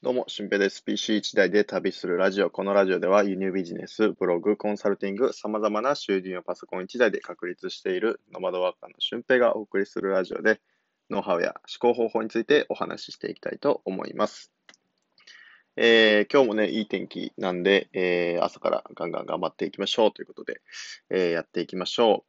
どうも、しゅんぺいです。PC1 台で旅するラジオ。このラジオでは輸入ビジネス、ブログ、コンサルティング、様々な収入をパソコン1台で確立しているノマドワーカーのしゅんぺいがお送りするラジオで、ノウハウや思考方法についてお話ししていきたいと思います。えー、今日もね、いい天気なんで、えー、朝からガンガン頑張っていきましょうということで、えー、やっていきましょ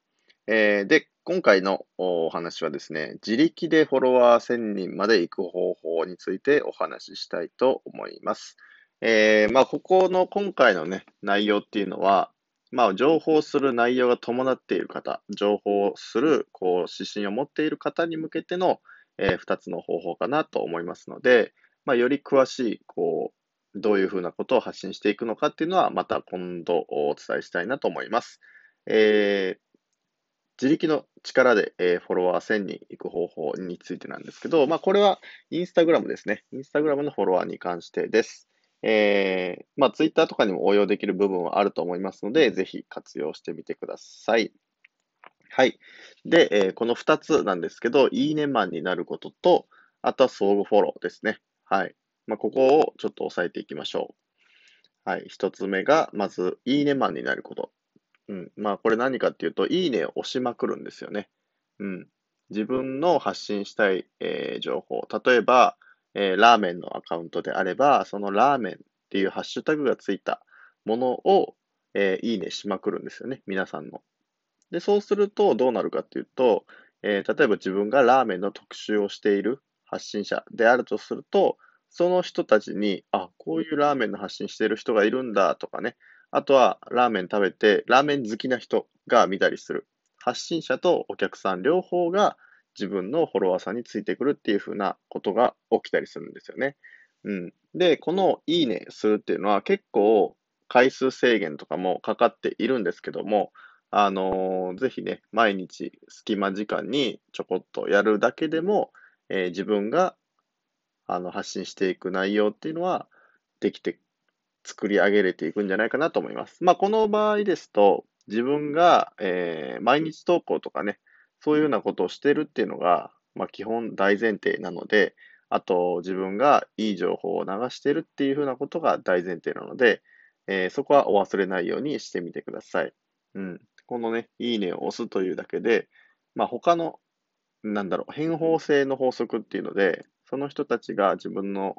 う。えー、で、今回のお話はですね、自力でフォロワー1000人まで行く方法についてお話ししたいと思います。えー、まあ、ここの今回のね、内容っていうのは、まあ、情報する内容が伴っている方、情報する、こう、指針を持っている方に向けての、えー、2つの方法かなと思いますので、まあ、より詳しい、こう、どういうふうなことを発信していくのかっていうのは、また今度お伝えしたいなと思います。えー、自力の力で、えー、フォロワー1000人いく方法についてなんですけど、まあ、これはインスタグラムですね。インスタグラムのフォロワーに関してです。えー、まあ、ツイッターとかにも応用できる部分はあると思いますので、ぜひ活用してみてください。はい。で、えー、この2つなんですけど、いいねマンになることと、あとは相互フォローですね。はい。まあ、ここをちょっと押さえていきましょう。はい。1つ目が、まず、いいねマンになること。うん。まあ、これ何かっていうと、いいねを押しまくるんですよね。うん。自分の発信したい、えー、情報。例えば、えー、ラーメンのアカウントであれば、そのラーメンっていうハッシュタグがついたものを、えー、いいねしまくるんですよね。皆さんの。で、そうするとどうなるかっていうと、えー、例えば自分がラーメンの特集をしている発信者であるとすると、その人たちに、あ、こういうラーメンの発信している人がいるんだとかね、あとは、ラーメン食べて、ラーメン好きな人が見たりする。発信者とお客さん両方が自分のフォロワーさんについてくるっていう風なことが起きたりするんですよね。うん。で、このいいねするっていうのは結構回数制限とかもかかっているんですけども、あのー、ぜひね、毎日隙間時間にちょこっとやるだけでも、えー、自分があの発信していく内容っていうのはできて作り上げれていくんじゃないかなと思います。まあ、この場合ですと、自分が、えー、毎日投稿とかね、そういうようなことをしてるっていうのが、まあ、基本大前提なので、あと自分がいい情報を流してるっていうふうなことが大前提なので、えー、そこはお忘れないようにしてみてください。うん。このね、いいねを押すというだけで、まあ、他の、なんだろう、変法性の法則っていうので、その人たちが自分の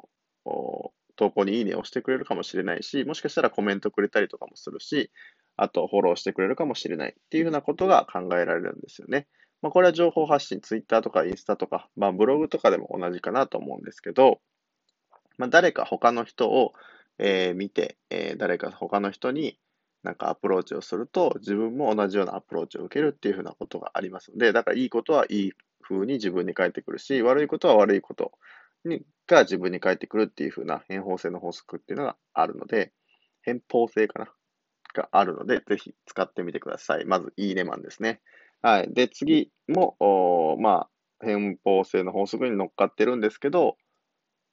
投稿にいいねをしてくれるかもしれないし、もしかしたらコメントくれたりとかもするし、あとフォローしてくれるかもしれないっていうふうなことが考えられるんですよね。まあ、これは情報発信、ツイッターとかインスタとか、まあ、ブログとかでも同じかなと思うんですけど、まあ、誰か他の人を、えー、見て、えー、誰か他の人になんかアプローチをすると、自分も同じようなアプローチを受けるっていうふうなことがありますので、だからいいことはいい風に自分に返ってくるし、悪いことは悪いことにが自分に返ってくるっていう風な変法性の法則っていうのがあるので、変法性かな？があるので、ぜひ使ってみてください。まず、いいねマンですね。はい。で、次も、まあ、変法性の法則に乗っかってるんですけど、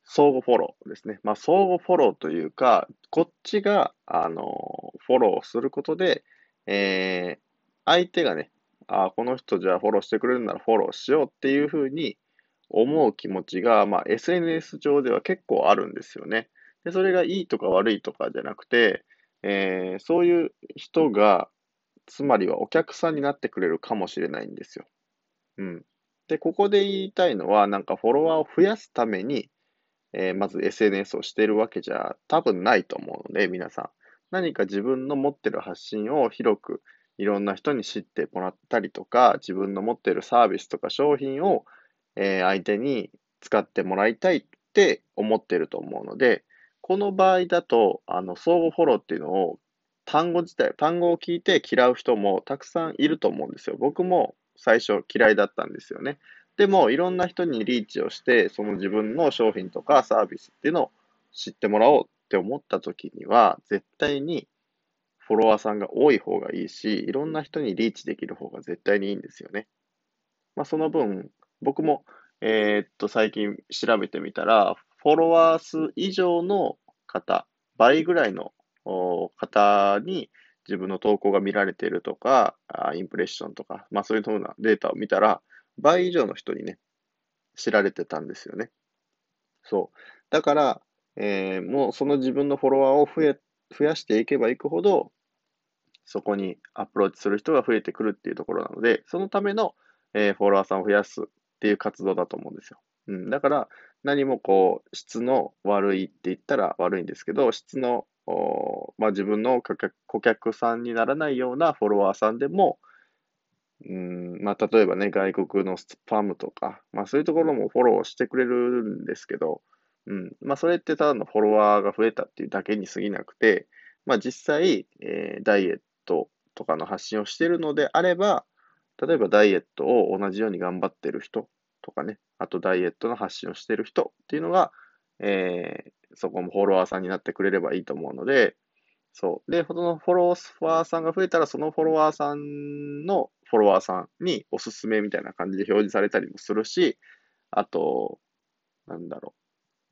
相互フォローですね。まあ、相互フォローというか、こっちが、あの、フォローすることで、えー、相手がね、あこの人じゃあフォローしてくれるならフォローしようっていうふうに、思う気持ちが、まあ、SNS 上では結構あるんですよね。で、それがいいとか悪いとかじゃなくて、えー、そういう人が、つまりはお客さんになってくれるかもしれないんですよ。うん。で、ここで言いたいのは、なんかフォロワーを増やすために、えー、まず SNS をしているわけじゃ多分ないと思うので、皆さん。何か自分の持ってる発信を広くいろんな人に知ってもらったりとか、自分の持ってるサービスとか商品をえー、相手に使ってもらいたいって思ってると思うので、この場合だと、あの、相互フォローっていうのを単語自体、単語を聞いて嫌う人もたくさんいると思うんですよ。僕も最初嫌いだったんですよね。でも、いろんな人にリーチをして、その自分の商品とかサービスっていうのを知ってもらおうって思った時には、絶対にフォロワーさんが多い方がいいし、いろんな人にリーチできる方が絶対にいいんですよね。まあ、その分、僕も、えー、っと、最近調べてみたら、フォロワー数以上の方、倍ぐらいの方に自分の投稿が見られているとか、インプレッションとか、まあそういうふうなデータを見たら、倍以上の人にね、知られてたんですよね。そう。だから、えー、もうその自分のフォロワーを増え、増やしていけばいくほど、そこにアプローチする人が増えてくるっていうところなので、そのための、えー、フォロワーさんを増やすっていう活動だと思うんですよ。うん。だから、何もこう、質の悪いって言ったら悪いんですけど、質の、まあ、自分の顧客さんにならないようなフォロワーさんでも、うん、まあ、例えばね、外国のスパムとか、まあ、そういうところもフォローしてくれるんですけど、うん、まあ、それってただのフォロワーが増えたっていうだけに過ぎなくて、まあ、実際、えー、ダイエットとかの発信をしているのであれば、例えばダイエットを同じように頑張ってる人とかね、あとダイエットの発信をしてる人っていうのが、えー、そこもフォロワーさんになってくれればいいと思うので、そう。で、そのフォロワーさんが増えたら、そのフォロワーさんのフォロワーさんにおすすめみたいな感じで表示されたりもするし、あと、なんだろ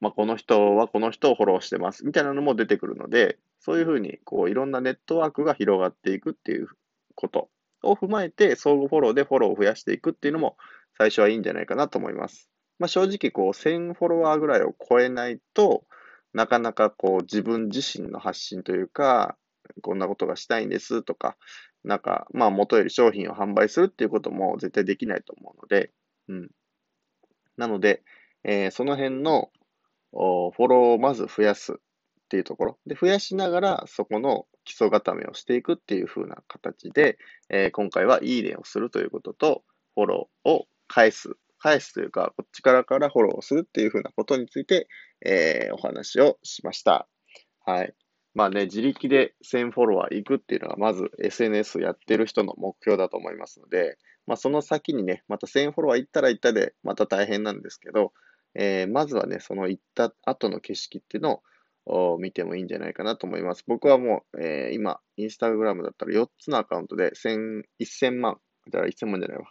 う。まあ、この人はこの人をフォローしてますみたいなのも出てくるので、そういうふうに、こう、いろんなネットワークが広がっていくっていうことを踏まえて、相互フォローでフォローを増やしていくっていうのも、最初はいいんじゃないかなと思います。まあ、正直、こう、1000フォロワーぐらいを超えないと、なかなかこう、自分自身の発信というか、こんなことがしたいんですとか、なんか、まあ、元より商品を販売するっていうことも絶対できないと思うので、うん。なので、えー、その辺のフォローをまず増やすっていうところ。で、増やしながら、そこの基礎固めをしていくっていう風な形で、えー、今回はいい例をするということと、フォローを返す。返すというか、こっちからからフォローをするっていう風なことについて、えー、お話をしました。はい。まあね、自力で1000フォロワー行くっていうのが、まず SNS やってる人の目標だと思いますので、まあその先にね、また1000フォロワー行ったら行ったで、また大変なんですけど、えー、まずはね、その行った後の景色っていうのを見てもいいんじゃないかなと思います。僕はもう、えー、今、インスタグラムだったら4つのアカウントで1000、万、だから1000万じゃないわ。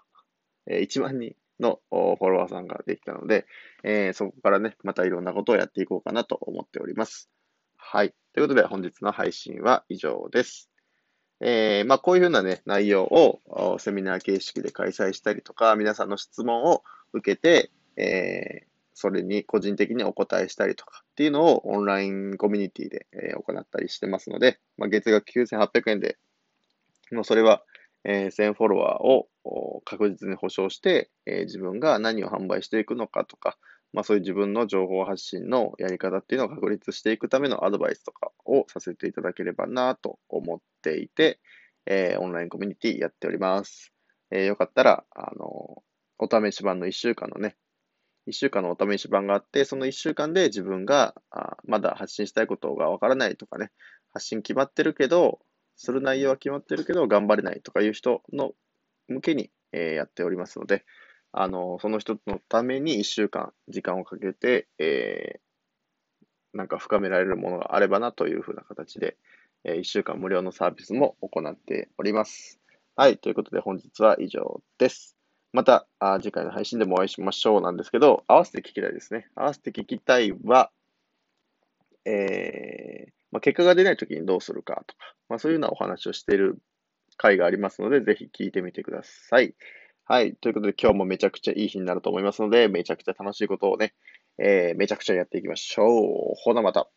えー、1万人のフォロワーさんができたので、えー、そこからね、またいろんなことをやっていこうかなと思っております。はい。ということで、本日の配信は以上です。えー、まあ、こういうふうなね、内容をセミナー形式で開催したりとか、皆さんの質問を受けて、えー、それに個人的にお答えしたりとかっていうのをオンラインコミュニティで、え、行ったりしてますので、まあ、月額9800円で、もうそれは、え、1000フォロワーを確実に保証して、え、自分が何を販売していくのかとか、まあ、そういう自分の情報発信のやり方っていうのを確立していくためのアドバイスとかをさせていただければなと思っていて、えー、オンラインコミュニティやっております。えー、よかったら、あの、お試し版の1週間のね、1週間のお試し版があって、その1週間で自分があまだ発信したいことがわからないとかね、発信決まってるけど、する内容は決まってるけど、頑張れないとかいう人の向けに、えー、やっておりますので、あの、その人のために1週間時間をかけて、えー、なんか深められるものがあればなというふうな形で、えー、1週間無料のサービスも行っております。はい。ということで本日は以上です。またあ次回の配信でもお会いしましょうなんですけど、合わせて聞きたいですね。合わせて聞きたいは、えー、まあ、結果が出ないときにどうするかとか、まあ、そういうようなお話をしている回がありますので、ぜひ聞いてみてください。はい。ということで今日もめちゃくちゃいい日になると思いますので、めちゃくちゃ楽しいことをね、えー、めちゃくちゃやっていきましょう。ほなまた。